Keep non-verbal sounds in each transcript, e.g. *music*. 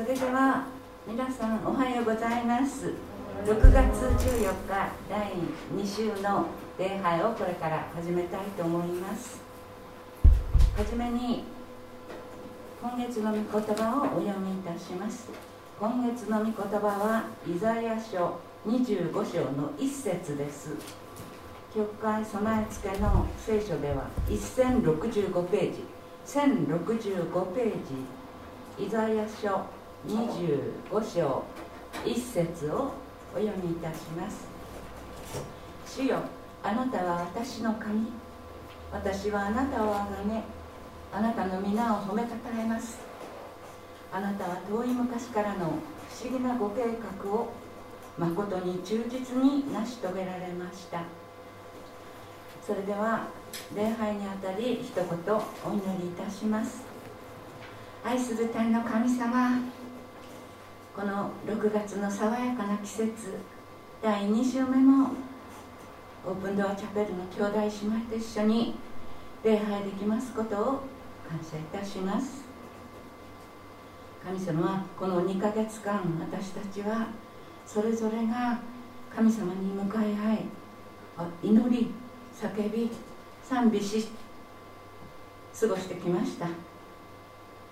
それでは皆さんおはようございます。6月14日第2週の礼拝をこれから始めたいと思います。はじめに今月の御言葉をお読みいたします。今月の御言葉はイザヤ書25章の1節です。教会備え付けの聖書では1065ページ。1065ページ。イザヤ書25章1節をお読みいたします。主よあなたは私の神。私はあなたをあがめ。あなたの皆を褒めたたえます。あなたは遠い昔からの不思議なご計画を。誠に忠実に成し遂げられました。それでは礼拝にあたり一言お祈りいたします。愛する天の神様この6月の爽やかな季節第2週目もオープンドアチャペルの兄弟姉妹と一緒に礼拝できますことを感謝いたします。神様はこの2ヶ月間私たちはそれぞれが神様に向かい合い祈り叫び賛美し過ごしてきました。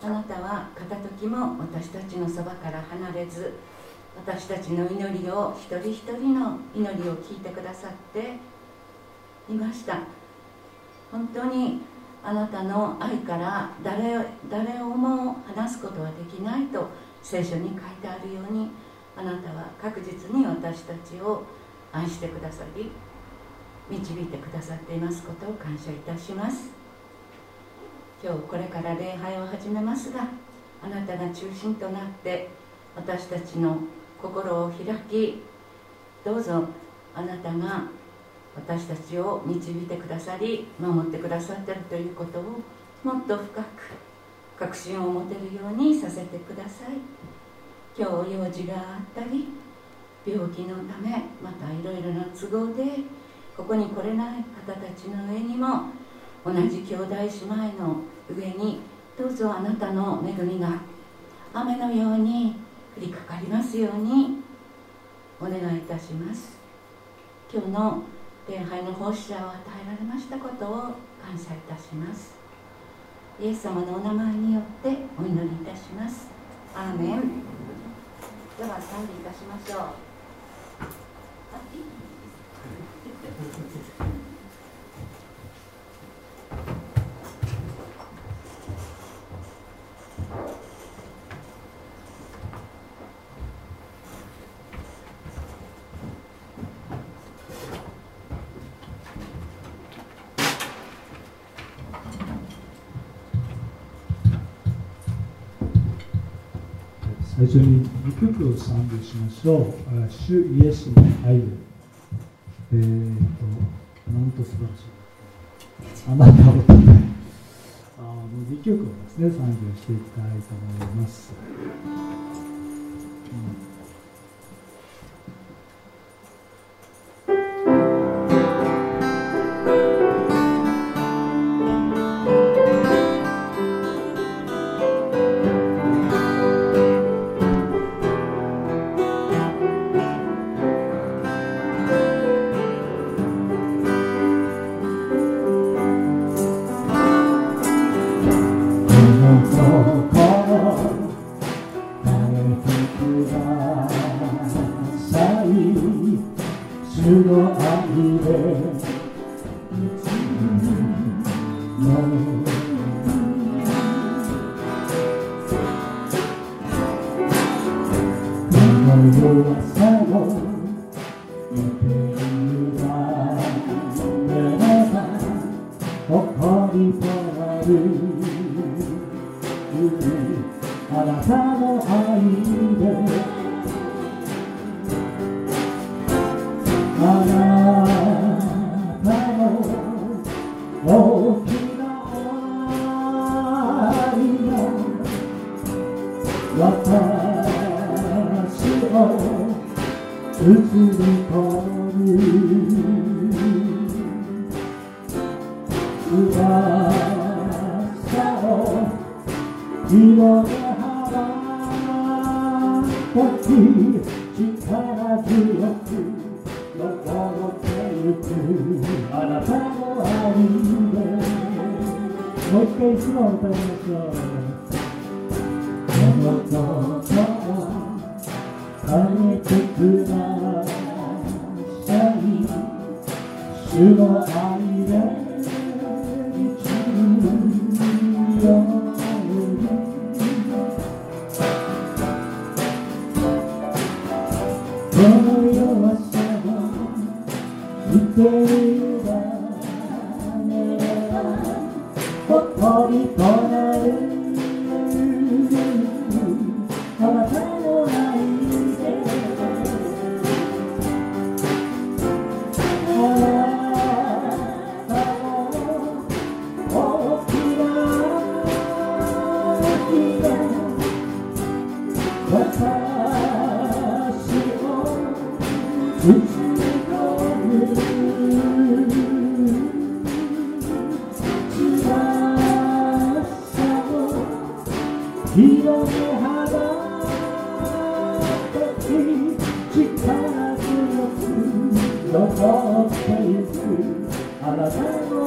あなたは片時も私たちのそばから離れず私たちの祈りを一人一人の祈りを聞いてくださっていました。本当にあなたの愛から誰誰をも話すことはできないと聖書に書いてあるようにあなたは確実に私たちを愛してくださり導いてくださっていますことを感謝いたします。今日これから礼拝を始めますがあなたが中心となって私たちの心を開きどうぞあなたが私たちを導いてくださり守ってくださっているということをもっと深く確信を持てるようにさせてください。今日用事があったり病気のためまたいろいろな都合でここに来れない方たちの上にも同じ兄弟姉妹の上にどうぞあなたの恵みが雨のように降りかかりますようにお願いいたします。今日の礼拝の奉仕者を与えられましたことを感謝いたします。イエス様のお名前によってお祈りいたします。アーメン。では賛美いたしましょう。最初に2曲を賛美しましょう「主イエスの愛で」えーと、なんと素晴らしい。あなたをたたえあの2曲をですね賛美をしていきたいと思います、私を映り込ど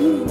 ん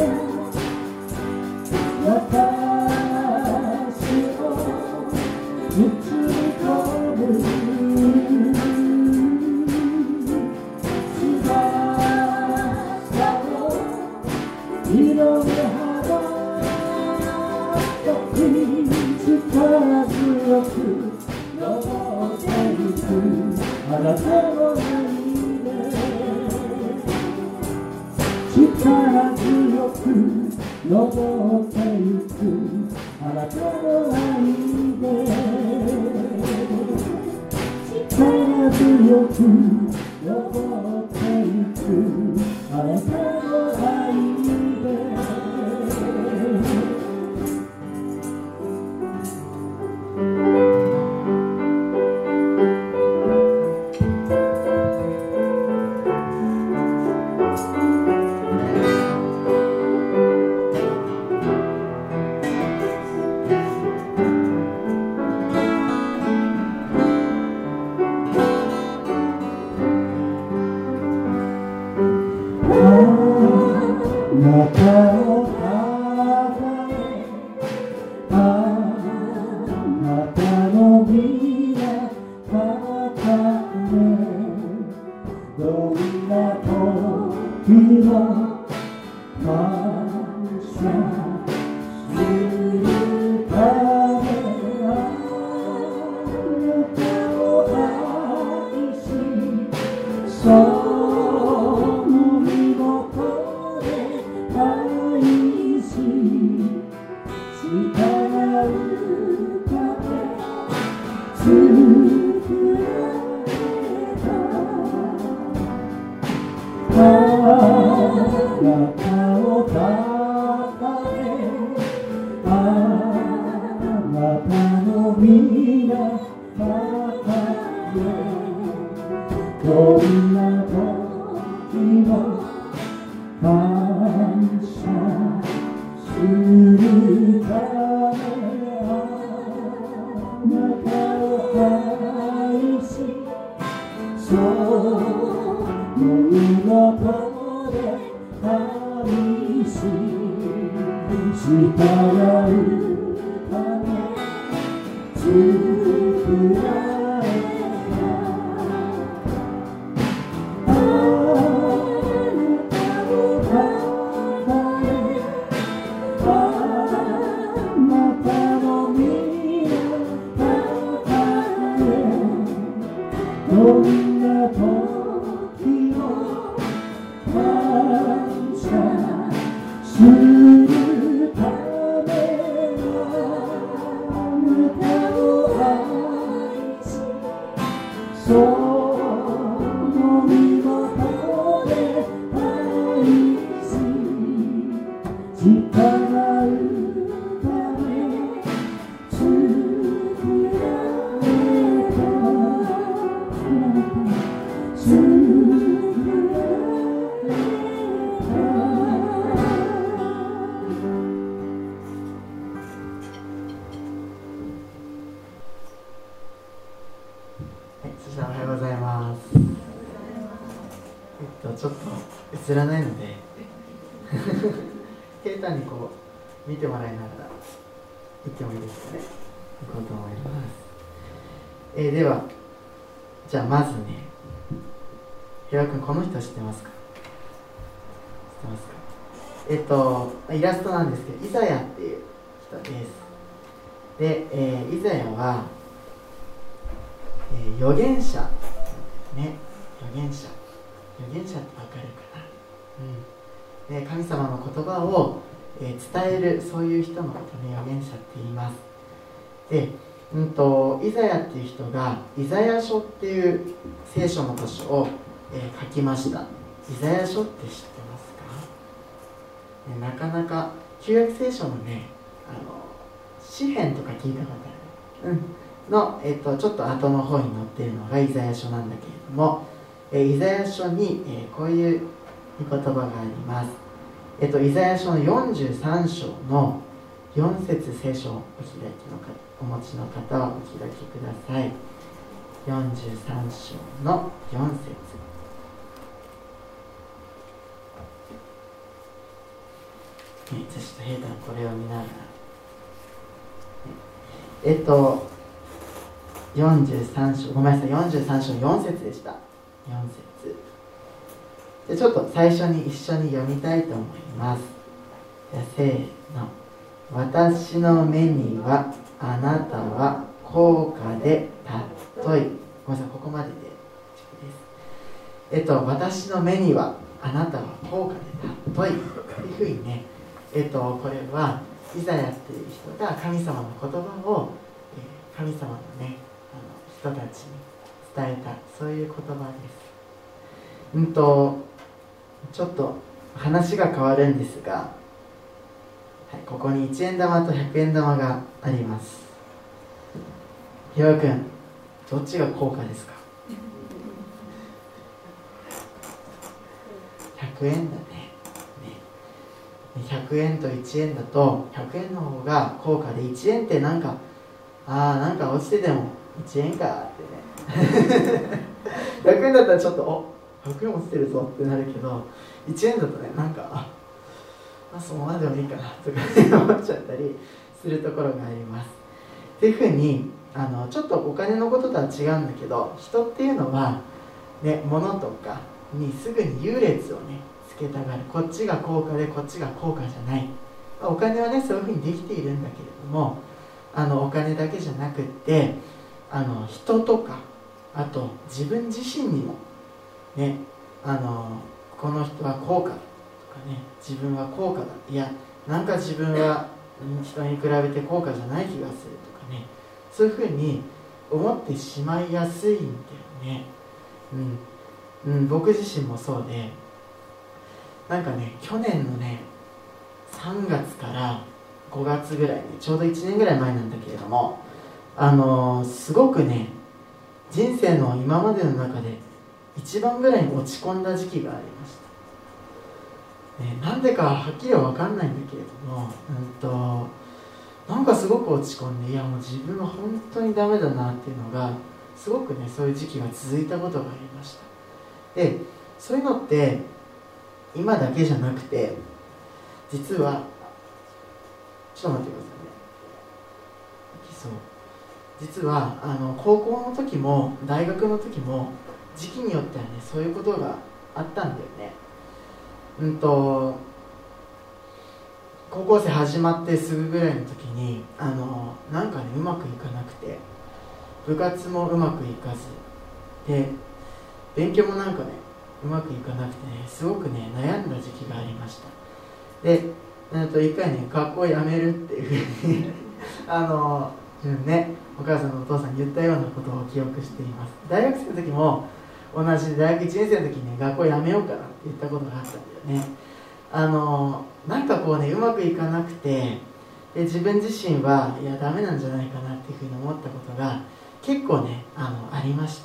sou. そういう人の。で、うんとイザヤっていう人がイザヤ書っていう聖書の箇所を、えー、書きました。イザヤ書って知ってますか、ね、なかなか旧約聖書のねあの詩篇とか聞いたことある、うん、の、えーと、ちょっと後の方に載っているのがイザヤ書なんだけれども、えー、イザヤ書に、えー、こういう言葉があります、えーと、イザヤ書の43章の4節聖書をお開きのお持ちの方はお開きください。43章の4節。ね、ちょっと平太これを見ながら、えっと43章ごめんなさい43章4節でした。4節。でちょっと最初に一緒に読みたいと思います。じゃせーの。私の目にはあなたは高価で尊い。ごめんなさいここまででえっと私の目にはあなたは高価で尊い。というふうにねえっとこれはイザヤっていう人が神様の言葉を、え神様のねあの人たちに伝えたそういう言葉です。うんとちょっと話が変わるんですが、はい、ここに1円玉と100円玉があります。ひろくんどっちが高価ですか？100円だね。ね。100円と1円だと100円の方が高価で1円ってなんかああなんか落ちてても1円かってね。*laughs* 100円だったらちょっとお100円落ちてるぞってなるけど1円だとねなんかああそのままでもいいかなとか思っちゃったりするところがあります。っていうふうにあのちょっとお金のこととは違うんだけど人っていうのは、ね、物とかにすぐに優劣をねつけたがる。こっちが高価でこっちが高価じゃない。お金はねそういうふうにできているんだけれどもあのお金だけじゃなくってあの人とかあと自分自身にもねあのこの人は高価とかね自分は高価だ。いやなんか自分は人に比べて高価じゃない気がするとかね。そういうふうに思ってしまいやすいんだよね、うん、うん、僕自身もそうで。なんかね去年のね3月から5月ぐらいねちょうど1年ぐらい前なんだけれどもあのー、すごくね人生の今までの中で一番ぐらいに落ち込んだ時期がありました、ね、なんでかはっきりは分かんないんだけれども、うんと、なんかすごく落ち込んでいやもう自分は本当にダメだなっていうのがすごくねそういう時期が続いたことがありました。でそういうのって今だけじゃなくて実はちょっと待ってくださいね。そう。実はあの高校の時も大学の時も時期によってはねそういうことがあったんだよね。うんと高校生始まってすぐぐらいの時にあのなんかねうまくいかなくて部活もうまくいかずで勉強もなんかねうまくいかなくてねすごくね悩んだ時期がありました。でなんと一回ね学校辞めるっていうふうに *laughs* あの自分ねお母さんのお父さんに言ったようなことを記憶しています。大学生の時も同じ大学1年生の時にね学校辞めようかなって言ったことがあったんだよね。あのなんかこうねうまくいかなくてで自分自身はいやダメなんじゃないかなっていうふうに思ったことが結構ねあのありまし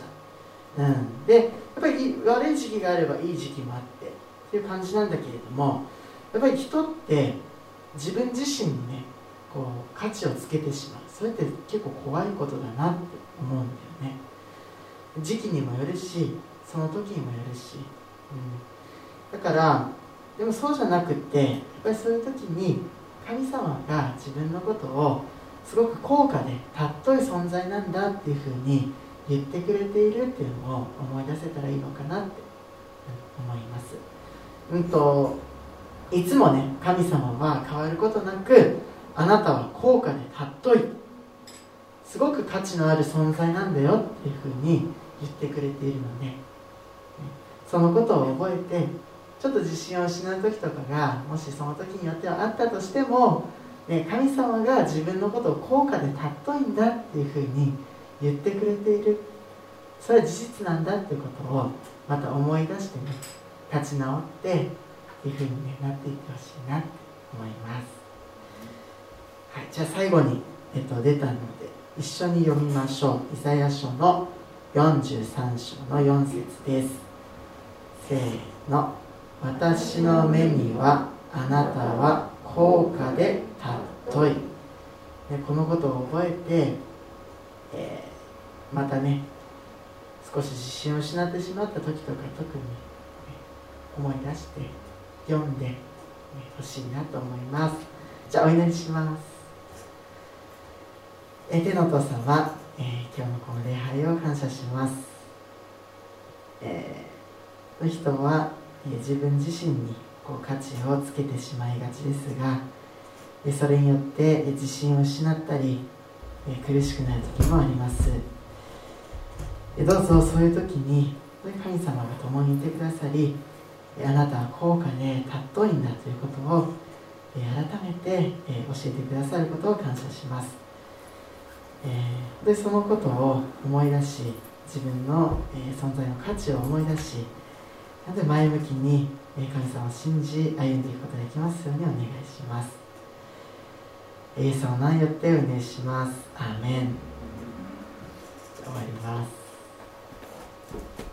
た、うん、でやっぱり悪い時期があればいい時期もあってっていう感じなんだけれどもやっぱり人って自分自身にねこう価値をつけてしまう。それって結構怖いことだなって思うんだよね。時期にもよるしその時にもよるし、うん、だからでもそうじゃなくってやっぱりそういう時に神様が自分のことをすごく高価で尊い存在なんだっていうふうに言ってくれているっていうのを思い出せたらいいのかなって思います。うんといつもね神様は変わることなくあなたは高価で尊いすごく価値のある存在なんだよっていうふうに言ってくれているのでそのことを覚えてちょっと自信を失う時とかがもしその時によってはあったとしても、ね、神様が自分のことを高価で尊いんだっていうふうに言ってくれている。それは事実なんだっていうことをまた思い出してね立ち直ってっていうふうに、ね、なっていってほしいなって思います、はい、じゃあ最後に、えっと、出たので一緒に読みましょう。イザヤ書の43章の4節です。せーの。私の目にはあなたは高価で尊い。このことを覚えて、えー、またね少し自信を失ってしまった時とか特に思い出して読んでほしいなと思います。じゃあお祈りします。え天のお父様、えー、今日のこの礼拝を感謝します、えー、人は、えー、自分自身にこう価値をつけてしまいがちですが、えそれによって、え自信を失ったり、え苦しくなる時もあります、えどうぞそういう時に神様が共にいてくださりあなたは高価で尊いんだということを改めて教えてくださることを感謝します。えー、でそのことを思い出し自分の、えー、存在の価値を思い出しなので前向きに神様を信じ歩んでいくことができますようにお願いします。イエス様の名によってお願いします。アーメン。終わります。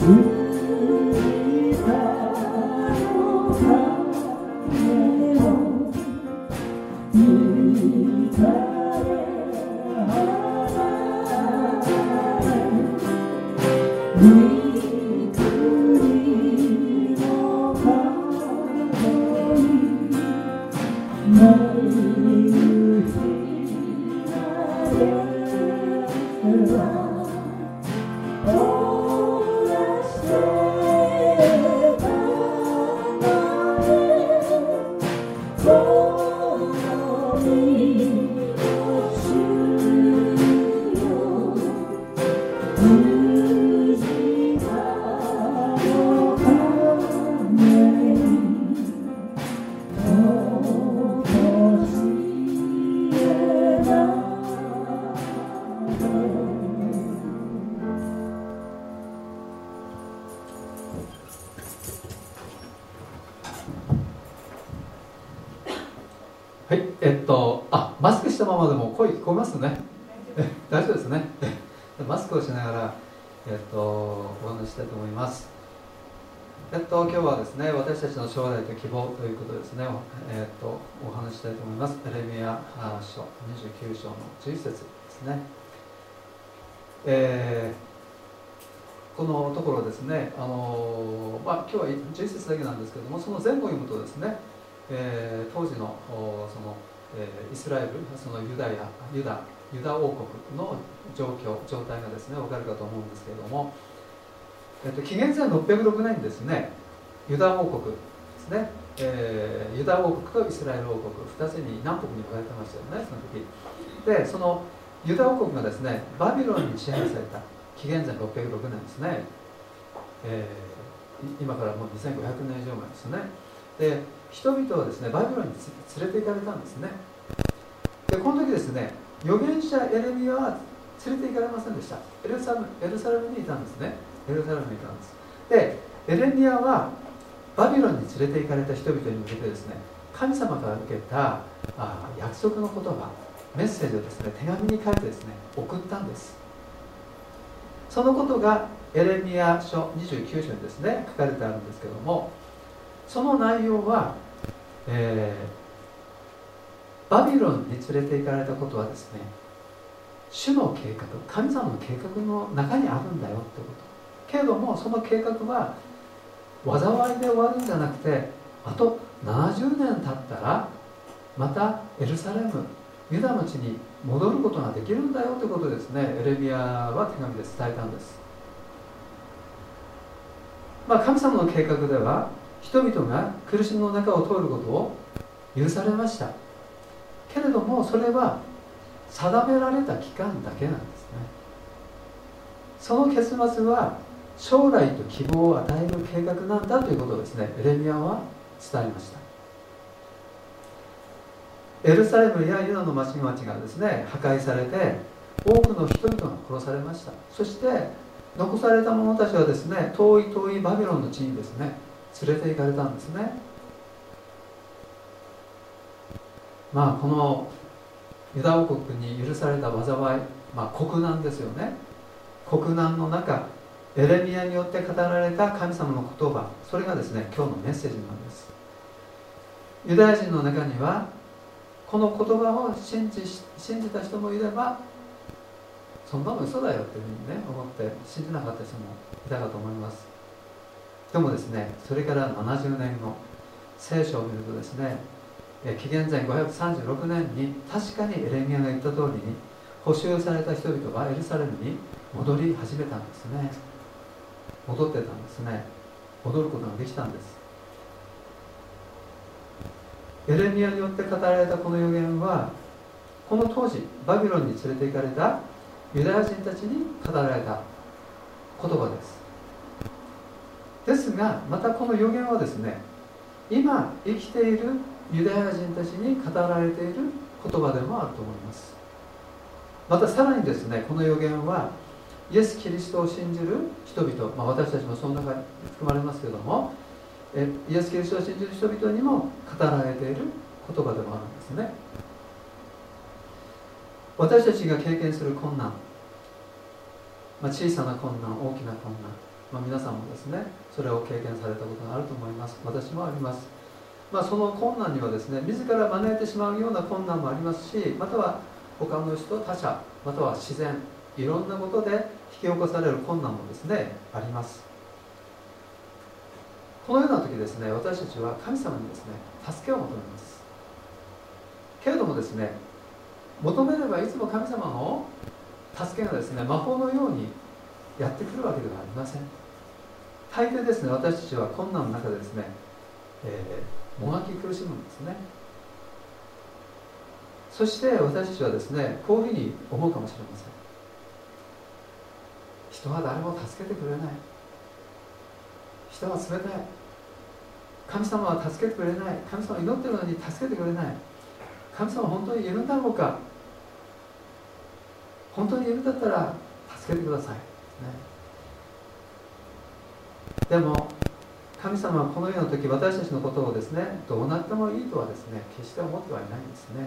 hm 11節ですね、えー、このところですね、あのまあ、今日は11節だけなんですけどもその前後を読むとですね、えー、当時のその、えー、イスラエルそのユダヤユダユダ王国の状況状態がですね分かるかと思うんですけれども、えーと、紀元前606年にですねユダ王国ですねえー、ユダ王国とイスラエル王国2つに南北に分かれてましたよねその時。でそのユダ王国がですねバビロンに支配された紀元前606年ですね、えー、今からもう2500年以上前ですね。で人々はですねバビロンに連れて行かれたんですね。でこの時ですね預言者エレミアは連れて行かれませんでした。エルサエルサレムにいたんですね。エルサレムにいたんです。でエレミアはバビロンに連れて行かれた人々に向けてですね神様から受けたあ約束の言葉メッセージをですね手紙に書いてですね送ったんです。そのことがエレミア書29章にですね書かれてあるんですけどもその内容は、えー、バビロンに連れて行かれたことはですね主の計画神様の計画の中にあるんだよってこと。けれどもその計画は災いで終わるんじゃなくてあと70年経ったらまたエルサレムユダの地に戻ることができるんだよということですね。エレミアは手紙で伝えたんです、まあ、神様の計画では人々が苦しみの中を通ることを許されました。けれどもそれは定められた期間だけなんですね。その結末は将来と希望を与える計画なんだということをですね。エレミアは伝えました。エルサレムやユダの町々がですね。破壊されて多くの人々が殺されました。そして残された者たちはですね遠い遠いバビロンの地にですね連れて行かれたんですね。まあこのユダ王国に許された災い、まあ、国難ですよね。国難の中エレミアによって語られた神様の言葉それがですね今日のメッセージなんです。ユダヤ人の中にはこの言葉を信じ信じた人もいればそんなの嘘だよっていうふうにね思って信じなかった人もいたかと思います。でもですねそれから70年後聖書を見るとですね紀元前536年に確かにエレミアが言った通りに補修された人々はエルサレムに戻り始めたんですね。戻ってたんですね。戻ることができたんです。エレミアによって語られたこの予言はこの当時バビロンに連れて行かれたユダヤ人たちに語られた言葉です。ですがまたこの予言はですね今生きているユダヤ人たちに語られている言葉でもあると思います。またさらにですねこの予言はイエス・キリストを信じる人々、まあ、私たちもその中に含まれますけどもえイエス・キリストを信じる人々にも語られている言葉でもあるんですね。私たちが経験する困難、まあ、小さな困難大きな困難、まあ、皆さんもですねそれを経験されたことがあると思います。私もあります。まあ、その困難にはですね自ら招いてしまうような困難もありますしまたは他の人他者または自然いろんなことで引き起こされる困難もですねあります。このような時ですね私たちは神様にですね助けを求めます。けれどもですね求めればいつも神様の助けがですね魔法のようにやってくるわけではありません。大抵ですね私たちは困難の中でですね、えー、もがき苦しむんですね。そして私たちはですねこういうふうに思うかもしれません。人は誰も助けてくれない。人は冷たい。神様は助けてくれない。神様は祈ってるのに助けてくれない。神様は本当にいるんだろうか。本当にいるんだったら助けてください、ね、でも神様はこのような時私たちのことをですねどうなってもいいとはですね決して思ってはいないんですね。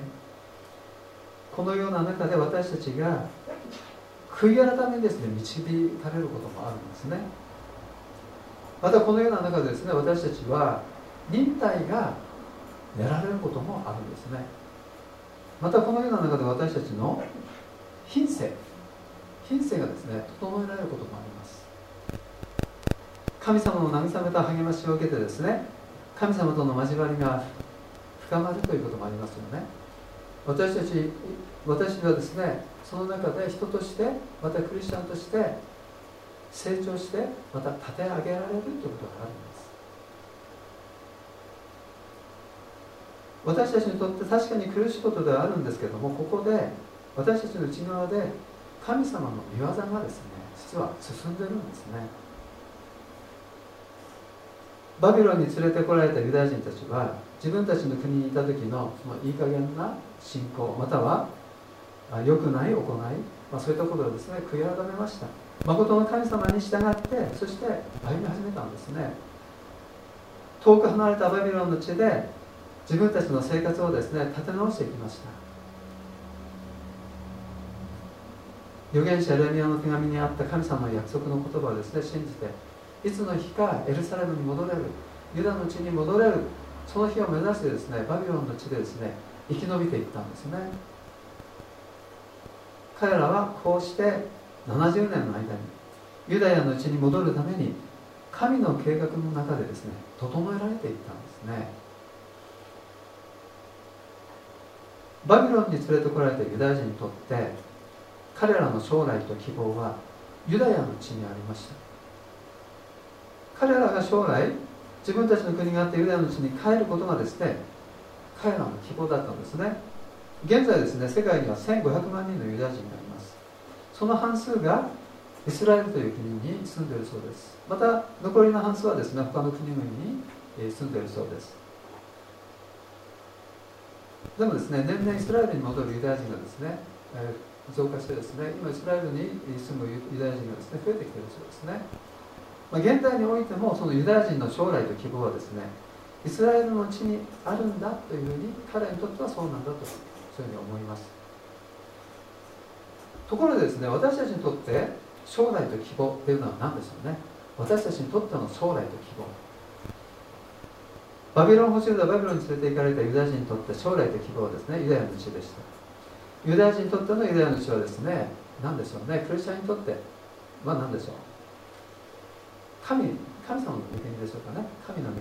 このような中で私たちが悔い改めにですね導かれることもあるんですね。またこのような中でですね私たちは忍耐が得られることもあるんですね。またこのような中で私たちの品性品性がですね整えられることもあります。神様の慰めた励ましを受けてですね神様との交わりが深まるということもありますよね。私たち私はですねその中で人としてまたクリスチャンとして成長してまた立て上げられるということがあるんです。私たちにとって確かに苦しいことではあるんですけどもここで私たちの内側で神様の御業がですね実は進んでるんですね。バビロンに連れてこられたユダヤ人たちは自分たちの国にいた時のそのいい加減な信仰または良くない行い、まあ、そういったことをですね悔い改めました。誠の神様に従ってそして歩み始めたんですね。遠く離れたバビロンの地で自分たちの生活をですね立て直していきました。預言者エレミアの手紙にあった神様の約束の言葉をですね信じていつの日かエルサレムに戻れるユダの地に戻れるその日を目指してですねバビロンの地でですね生き延びていったんですね。彼らはこうして70年の間にユダヤの地に戻るために神の計画の中でですね整えられていったんですね。バビロンに連れてこられたユダヤ人にとって彼らの将来と希望はユダヤの地にありました。彼らが将来自分たちの国があってユダヤの地に帰ることがですね彼らの希望だったんですね。現在ですね世界には1500万人のユダヤ人がその半数がイスラエルという国に住んでいるそうです。また残りの半数はですね他の国々に住んでいるそうです。でもですね年々イスラエルに戻るユダヤ人がですね、え、増加してですね今イスラエルに住むユダヤ人がですね増えてきているそうですね、まあ、現代においてもそのユダヤ人の将来と希望はですねイスラエルの地にあるんだというふうに彼にとってはそうなんだとそういうふうに思います。ところでですね私たちにとって将来と希望というのは何でしょうね？私たちにとっての将来と希望。バビロン捕囚だバビロンに連れて行かれたユダヤ人にとって将来と希望ですねユダヤの地でした。ユダヤ人にとってのユダヤの地はですね何でしょうね？クリスチャンにとってまあ何でしょう？神神様の御国でしょうかね？神の御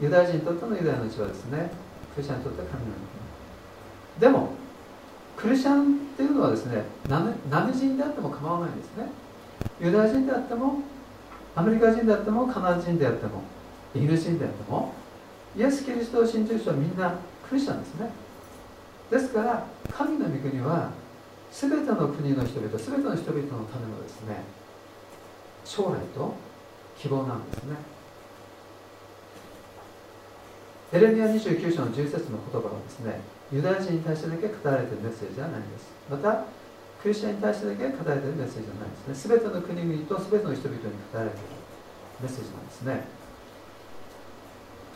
国。ユダヤ人にとってのユダヤの地はですねクリスチャンにとっては神の御国。でもクリスチャンっていうのはですね何何人であっても構わないんですね。ユダヤ人であってもアメリカ人であってもカナダ人であってもイギリス人であってもイエス・キリストを信じる人はみんなクリスチャンですね。ですから神の御国は全ての国の人々全ての人々のためのですね将来と希望なんですね。エレミア29章の10節の言葉はですねユダヤ人に対してだけ語られているメッセージはないです。またクリスチャンに対してだけ語られているメッセージじゃないですね。全ての国々と全ての人々に語られているメッセージなんですね。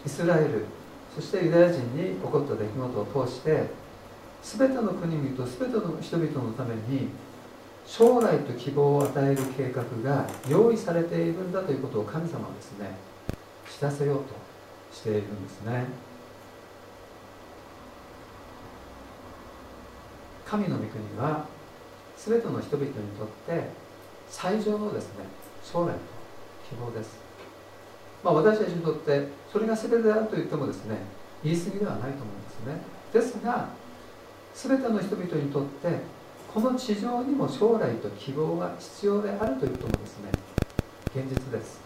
イスラエルそしてユダヤ人に起こった出来事を通して全ての国々と全ての人々のために将来と希望を与える計画が用意されているんだということを神様はですね知らせようとしているんですね。神の御国は全ての人々にとって最上のですね将来と希望です。まあ私たちにとってそれが全てであると言ってもですね言い過ぎではないと思うんですね。ですが全ての人々にとってこの地上にも将来と希望が必要であるということもですね現実です。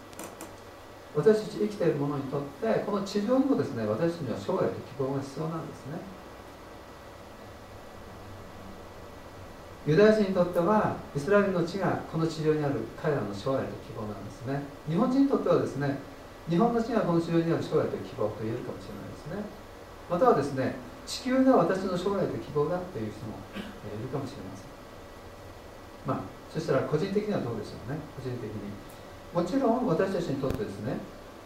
私たち生きている者にとってこの地上にもですね私たちには将来と希望が必要なんですね。ユダヤ人にとってはイスラエルの地がこの地上にある彼らの将来と希望なんですね。日本人にとってはですね日本の地がこの地上にある将来と希望と言えるかもしれないですね。またはですね地球が私の将来と希望だという人もいるかもしれません。まあそしたら個人的にはどうでしょうね。個人的に。もちろん私たちにとってですね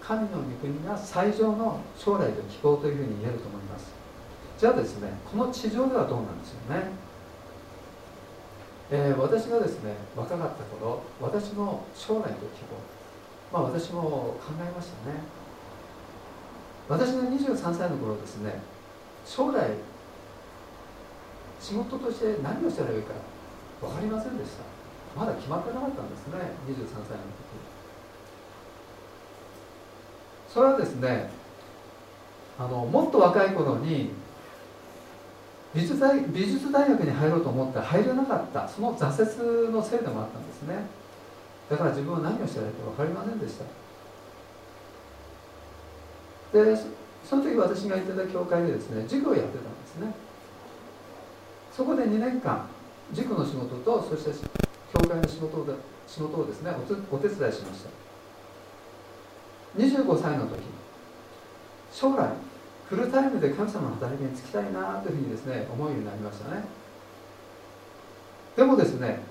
神の御国が最上の将来と希望というふうに言えると思います。じゃあですねこの地上ではどうなんでしょうね。えー、私がですね若かった頃私の将来と希望。まあ私も考えましたね。私が23歳の頃ですね将来仕事として何をしたらよいか分かりませんでした。まだ決まってなかったんですね23歳の時。それはですねあのもっと若い頃に美術大美術大学に入ろうと思って入れなかった。その挫折のせいでもあったんですね。だから自分は何をしたらいいか分かりませんでした。でその時私が行ってた教会でですね塾をやってたんですね。そこで2年間塾の仕事とそして教会の仕事を仕事をですねお手伝いしました。25歳の時将来フルタイムで神様の働きに就きたいなというふうにですね思うようになりましたね。でもですね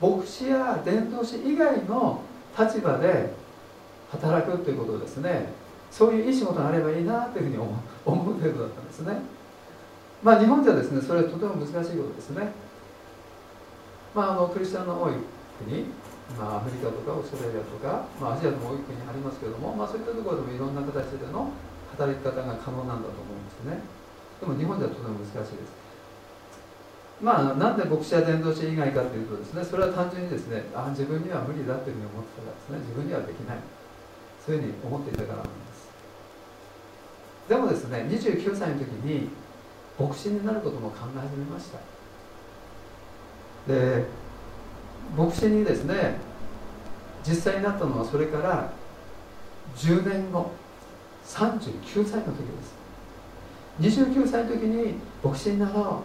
牧師や伝道師以外の立場で働くということですねそういういい仕事があればいいなというふうに *laughs* 思う程度だったんですね。まあ日本ではですねそれはとても難しいことですね。まああのクリスチャンの多い国まあ、アフリカとかオーストラリアとか、まあ、アジアでも多い国ありますけれども、まあ、そういったところでもいろんな形での働き方が可能なんだと思うんですね。でも日本ではとても難しいです。まあなんで牧師や伝道師以外かというとですねそれは単純にですねあ自分には無理だというふうに思ってたからですね。自分にはできない。そういうふうに思っていたからなんです。でもですね29歳の時に牧師になることも考え始めました。で牧師にですね実際になったのはそれから10年後。39歳の時です。29歳の時に牧師になろ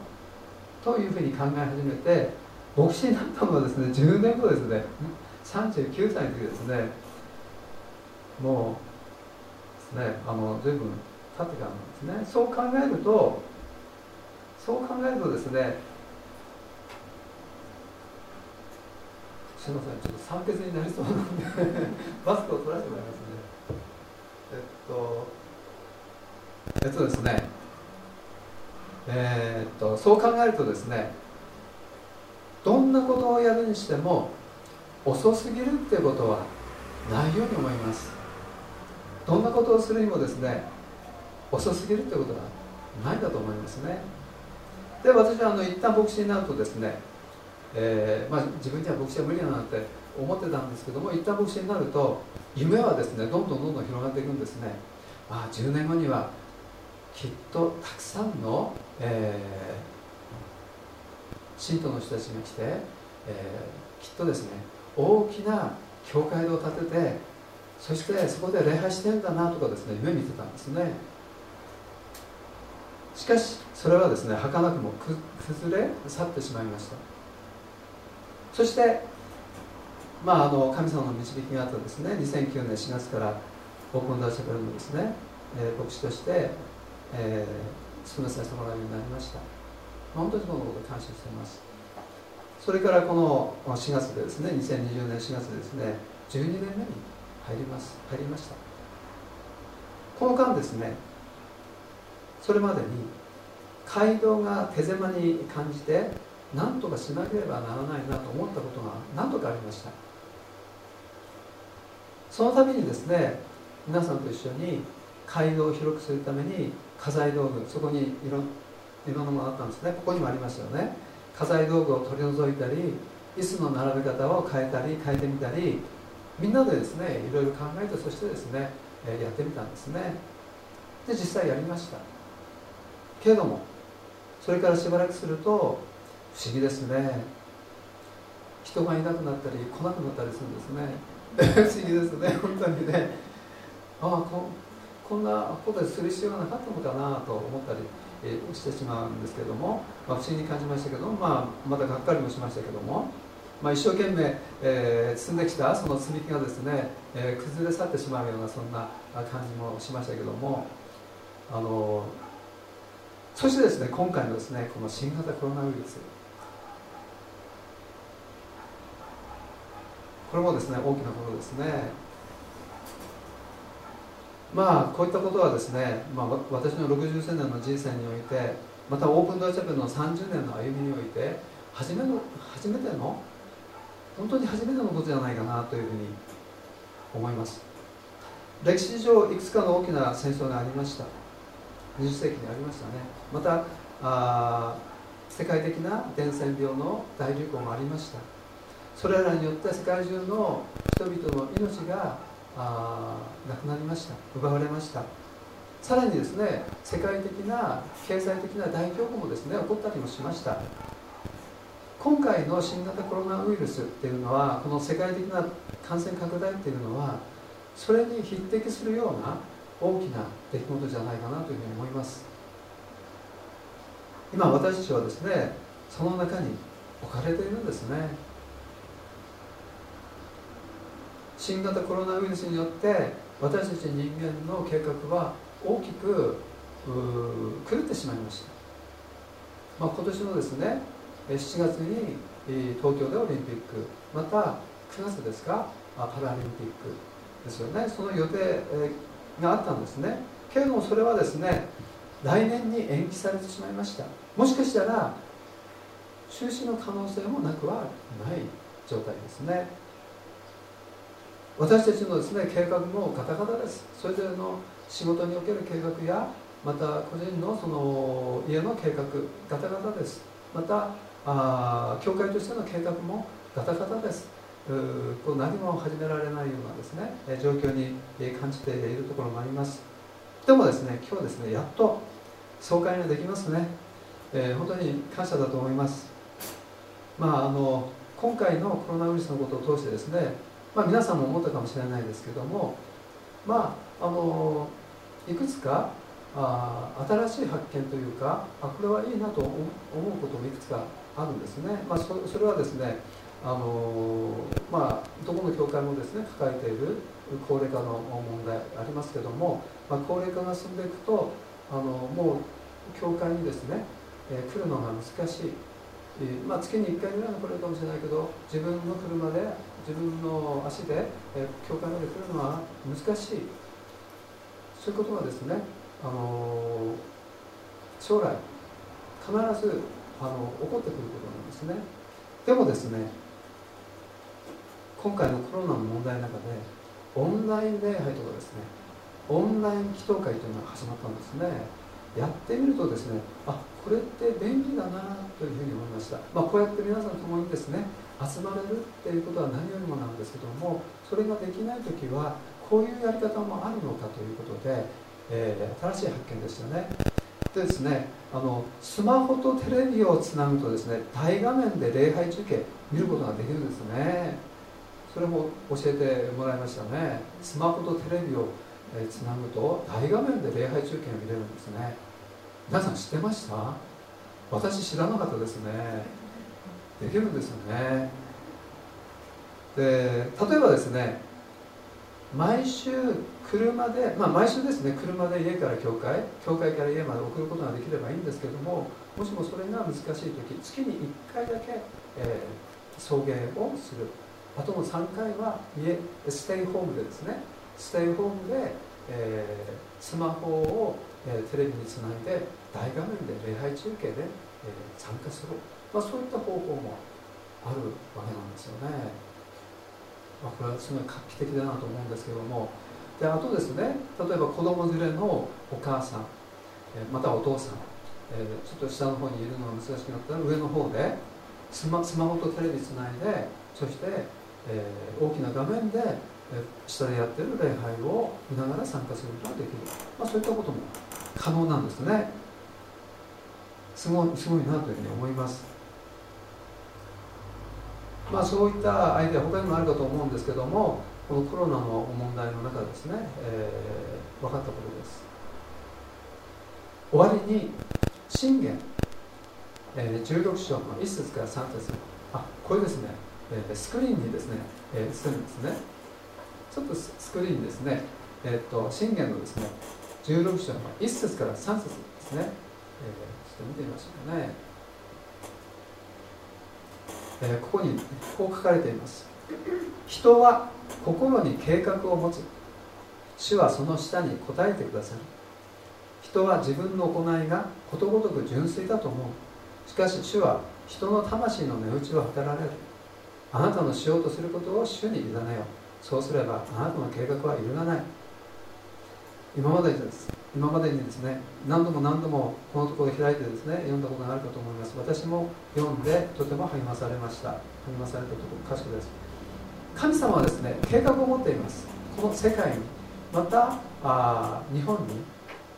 うというふうに考え始めて牧師になったのはですね10年後ですね。39歳の時ですね。もうですねあの随分たってからなんですね。そう考えるとそう考えるとですねすみませんちょっと酸欠になりそうなんで *laughs* マスクを取らせてもらいます。とえっとですねえー、っとそう考えるとですねどんなことをやるにしても遅すぎるっていうことはないように思います。どんなことをするにもですね遅すぎるということはないんだと思いますね。で私はあの一旦牧師になるとですね、えー、まあ、自分には牧師は無理だなって思ってたんですけども一旦牧師になると夢はですねどんどんどんどん広がっていくんですね、まあ、10年後にはきっとたくさんの、えー、信徒の人たちが来て、えー、きっとですね大きな教会堂を建ててそしてそこで礼拝してんだなとかですね夢見てたんですね。しかしそれはですね儚くも崩れ去ってしまいました。そしてまあ、あの神様の導きがあったですね。2009年4月からオープンダーチャペルのですね、えー、牧師として、えー、勤めさせてもらうようになりました、本当にそのこと感謝しています。それからこの4月でですね2020年4月ですね12年目に入ります。入りました。この間ですねそれまでに街道が手狭に感じて何とかしなければならないなと思ったことが何とかありました。そのためにですね皆さんと一緒に街道を広くするために家財道具そこにいろいろんなものあったんですね。ここにもありますよね。家財道具を取り除いたり椅子の並べ方を変えたり変えてみたりみんなでですねいろいろ考えてそしてですねやってみたんですね。で実際やりました。けれどもそれからしばらくすると不思議ですね。人がいなくなったり来なくなったりするんですね。不思議ですね本当にね。ああここんなことする必要がなかったのかなと思ったり、えしてしまうんですけども、まあ、不思議に感じましたけども、まあ、またがっかりもしましたけども、まあ、一生懸命、えー、積んできたその積み木がですね、えー、崩れ去ってしまうようなそんな感じもしましたけどもあのそしてですね今回のですねこの新型コロナウイルス。これもですね大きなことですね。まあこういったことはですね、まあ、私の60年の人生においてまたオープンドアチャペルの30年の歩みにおいて初めの初めての本当に初めてのことじゃないかなというふうに思います。歴史上いくつかの大きな戦争がありました。20世紀にありましたね。またあ世界的な伝染病の大流行もありました。それらによって世界中の人々の命があなくなりました。奪われました。さらにですね世界的な経済的な大恐慌もですね起こったりもしました。今回の新型コロナウイルスっていうのはこの世界的な感染拡大っていうのはそれに匹敵するような大きな出来事じゃないかなというふうに思います。今私たちはですねその中に置かれているんですね。新型コロナウイルスによって私たち人間の計画は大きく狂ってしまいました、まあ、今年のですね7月に東京でオリンピックまた9月ですかパラリンピックですよね。その予定があったんですね。けれどもそれはですね来年に延期されてしまいました。もしかしたら中止の可能性もなくはない状態ですね。私たちのですね計画もガタガタです。それぞれの仕事における計画やまた個人のその家の計画ガタガタです。またあ教会としての計画もガタガタです。こう何も始められないようなですね状況に感じているところもあります。でもですね今日ですねやっと総会ができますね、えー、本当に感謝だと思います。まああの今回のコロナウイルスのことを通してですねまあ、皆さんも思ったかもしれないですけどもまああのいくつかあ新しい発見というかあこれはいいなと思うこともいくつかあるんですね、まあ、それはですねあのまあ、どこの教会もですね抱えている高齢化の問題ありますけども、まあ、高齢化が進んでいくとあのもう教会にですね、えー、来るのが難しい、えー、まあ、月に1回ぐらいの来れるかもしれないけど自分の車で自分の足で、え、教会まで来るのは難しい。そういうことがですね、あの将来必ずあの起こってくることなんですね。でもですね今回のコロナの問題の中でオンライン礼拝とかですねオンライン祈祷会というのが始まったんですね。やってみるとですねあこれって便利だなというふうに思いました、まあ、こうやって皆さんと共にですね集まれるっていうことは何よりもなんですけどもそれができない時はこういうやり方もあるのかということで、えー、新しい発見でしたね。でですねあのスマホとテレビをつなぐとですね大画面で礼拝中継見ることができるんですね。それも教えてもらいましたね。スマホとテレビをつなぐと大画面で礼拝中継が見れるんですね。皆さん知ってました？私知らなかったですね。できるんですよね。で例えばですね毎週車で、まあ、毎週ですね車で家から教会教会から家まで送ることができればいいんですけどももしもそれが難しい時月に1回だけ、えー、送迎をする。あとの3回は家ステイホームでですねステイホームで、えー、スマホを、えー、テレビにつないで大画面で礼拝中継で、え、参加する、まあ、そういった方法もあるわけなんですよね、まあ、これはすごい画期的だなと思うんですけども。であとですね例えば子供連れのお母さん、またお父さん、えちょっと下の方にいるのが難しくなったら上の方でスマスマホとテレビつないでそしてえー、大きな画面で、えー、下でやってる礼拝を見ながら参加することができる、まあ、そういったことも可能なんですね。すごすごいなというふうに思います。まあそういったアイデア他にもあるかと思うんですけどもこのコロナの問題の中ですね、えー、分かったことです。終わりに信玄、えー、16章の1節から3節あこれですねえスクリーンにですね、えー、映るんですね。ちょっとスクリーンですね、えーと、信玄のですね16章の1節から3節ですね、えー、ちょっと見てみましょうかね、え、ここにこう書かれています。人は心に計画を持つ。主はその下に答えてくださる。人は自分の行いがことごとく純粋だと思う。しかし主は人の魂の値打ちを図られる。あなたのしようとすることを主に委ねよう。そうすればあなたの計画は揺るがない。今までです。今までにですね何度も何度もこのところ開いてですね読んだことがあるかと思います。私も読んでとても励まされました。励まされたところ箇所です。神様はですね計画を持っています。この世界にまたあ日本に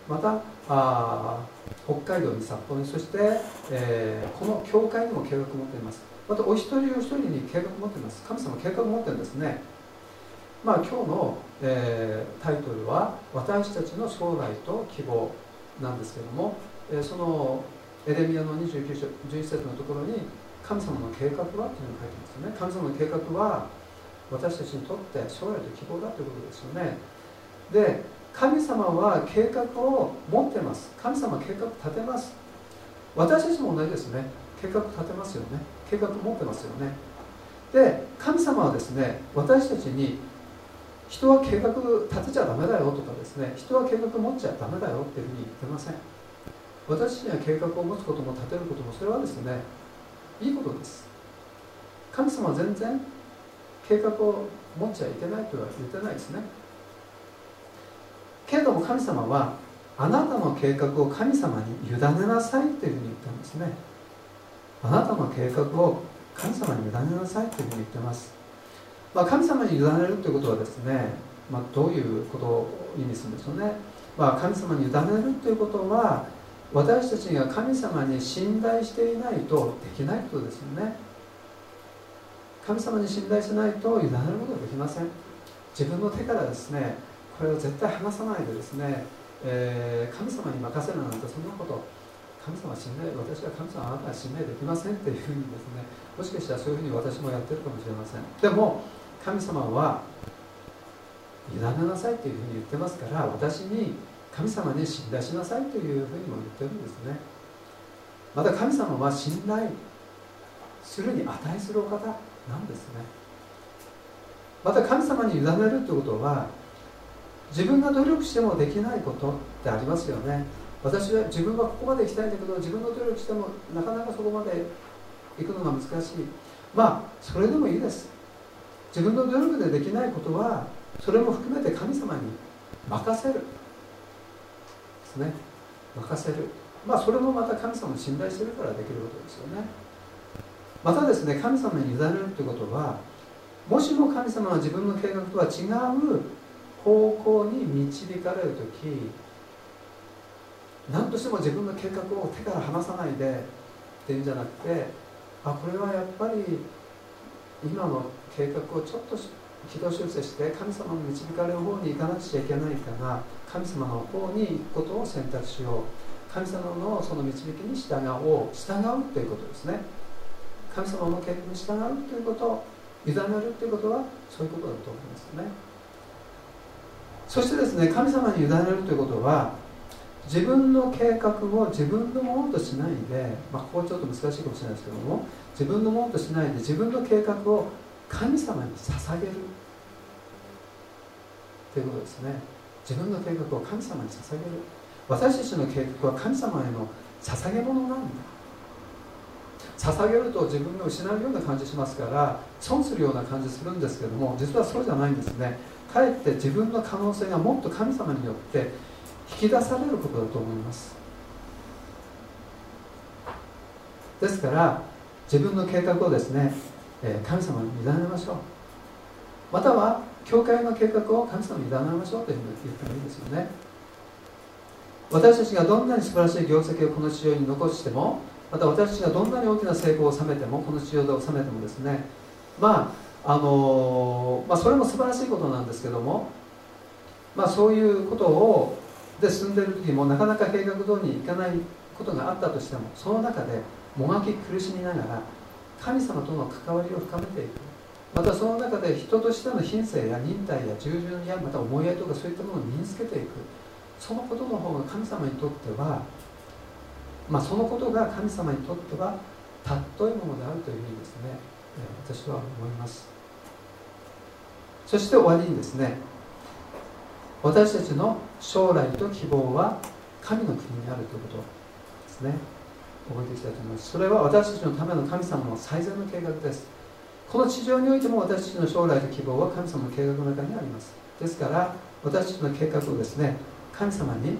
またあ北海道に札幌にそして、えー、この教会にも計画を持っています。またお一人お一人に計画を持っています。神様は計画を持ってるんですね。まあ今日の、えー、タイトルは「私たちの将来と希望」なんですけども、えー、そのエレミアの29章11節のところに神様の計画はというのを書いてますよね。神様の計画は私たちにとって将来と希望だということですよね。で神様は計画を持ってます。神様は計画立てます。私たちも同じですね。計画立てますよね。計画持ってますよね。で神様はですね私たちに人は計画立てちゃダメだよとかですね人は計画持っちゃダメだよっていうふうに言ってません。私には計画を持つことも立てることもそれはですねいいことです。神様は全然計画を持っちゃいけないとは言ってないですね。けれども神様はあなたの計画を神様に委ねなさいというふうに言ったんですね。あなたの計画を神様に委ねなさいというふうに言ってます、まあ、神様に委ねるということはですね、まあ、どういうことを意味するんでしょうね、まあ、神様に委ねるということは私たちが神様に信頼していないとできないことですよね。神様に信頼しないと委ねることができません。自分の手からですねこれを絶対離さないでですね、えー、神様に任せるなんてそんなこと神様は信頼私は神様あなたは信頼できませんっていうふうにですねもしかしたらそういうふうに私もやってるかもしれません。でも神様は委ねなさいというふうに言ってますから私に神様に信頼しなさいというふうにも言ってるんですね。また神様は信頼するに値するお方なんですね。また神様に委ねるということは自分が努力してもできないことってありますよね。私は自分はここまで行きたいんだけど自分の努力してもなかなかそこまで行くのが難しい。まあそれでもいいです。自分の努力でできないことはそれも含めて神様に任せる。ですね。任せる。まあそれもまた神様を信頼してるからできることですよね。またですね神様に委ねるということはもしも神様は自分の計画とは違う方向に導かれる時何としても自分の計画を手から離さないでっていうんじゃなくてあこれはやっぱり今の計画をちょっと軌道修正して神様の導かれる方に行かなくちゃいけないから神様の方に行くことを選択しよう。神様のその導きに従おう従うということですね。神様の計画に従うということ委ねるということはそういうことだと思いますね。そしてですね神様に委ねるということは自分の計画を自分のものとしないで、まあ、ここはちょっと難しいかもしれないですけども自分のものとしないで自分の計画を神様に捧げるということですね自分の計画を神様に捧げる。私たちの計画は神様への捧げ物なんだ。捧げると自分が失うような感じしますから損するような感じするんですけども実はそうじゃないんですね。かえって自分の可能性がもっと神様によって引き出されることだと思います。ですから自分の計画をですね神様に委ねましょう。または教会の計画を神様に委ねましょうというふうに言ってもいいですよね。私たちがどんなに素晴らしい業績をこの地上に残してもまた私たちがどんなに大きな成功を収めてもこの地上で収めてもですね。まああのまあ、それも素晴らしいことなんですけども、まあ、そういうことをで進んでいる時もなかなか計画通りにいかないことがあったとしてもその中でもがき苦しみながら神様との関わりを深めていく。またその中で人としての品性や忍耐や従順やまた思いやりとかそういったものを身につけていく。そのことの方が神様にとってはまあ、そのことが神様にとっては尊いものであるというふうにですね。私は思います。そして終わりにですね私たちの将来と希望は神の国にあるということですね。覚えていきたいと思います。それは私たちのための神様の最善の計画です。この地上においても私たちの将来と希望は神様の計画の中にあります。ですから私たちの計画をですね神様に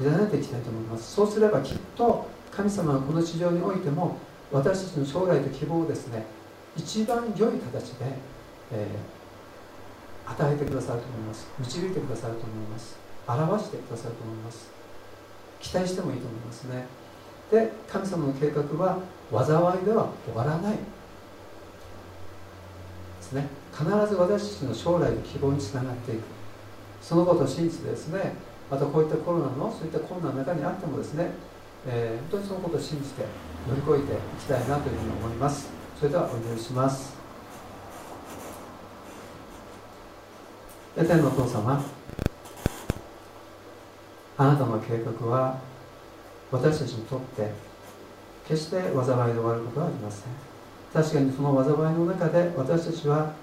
委ねていきたいと思います。そうすればきっと神様はこの地上においても私たちの将来と希望をですね一番良い形で、えー、与えてくださると思います。導いてくださると思います。表してくださると思います。期待してもいいと思いますね。で神様の計画は災いでは終わらない。ですね。必ず私たちの将来の希望につながっていく。そのことを信じてですねまたこういったコロナのそういった困難の中にあってもですね、えー、本当にそのことを信じて乗り越えていきたいなというふうに思います。それではお祈りします。天のお父様あなたの計画は私たちにとって決して災いで終わることはありません。確かにその災いの中で私たちは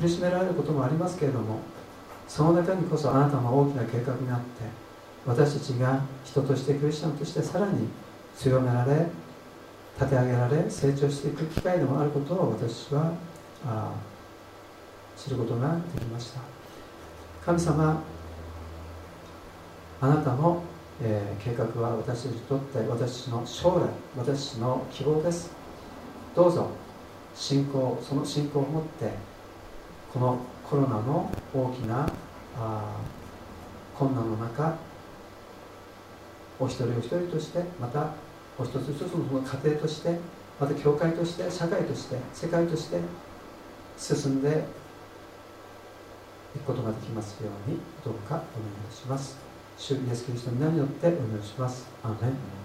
苦しめられることもありますけれどもその中にこそあなたの大きな計画があって私たちが人としてクリスチャンとしてさらに強められ立て上げられ成長していく機会でもあることを私は知ることができました。神様あなたの、えー、計画は私たちにとって私の将来私の希望です。どうぞ信仰その信仰を持ってこのコロナの大きなあ困難の中お一人お一人としてまたお一つ一つのその家庭としてまた教会として社会として世界として進んでいくことができますようにどうかお願いします。主イエスキリストの皆によってお祈りします。アーメン。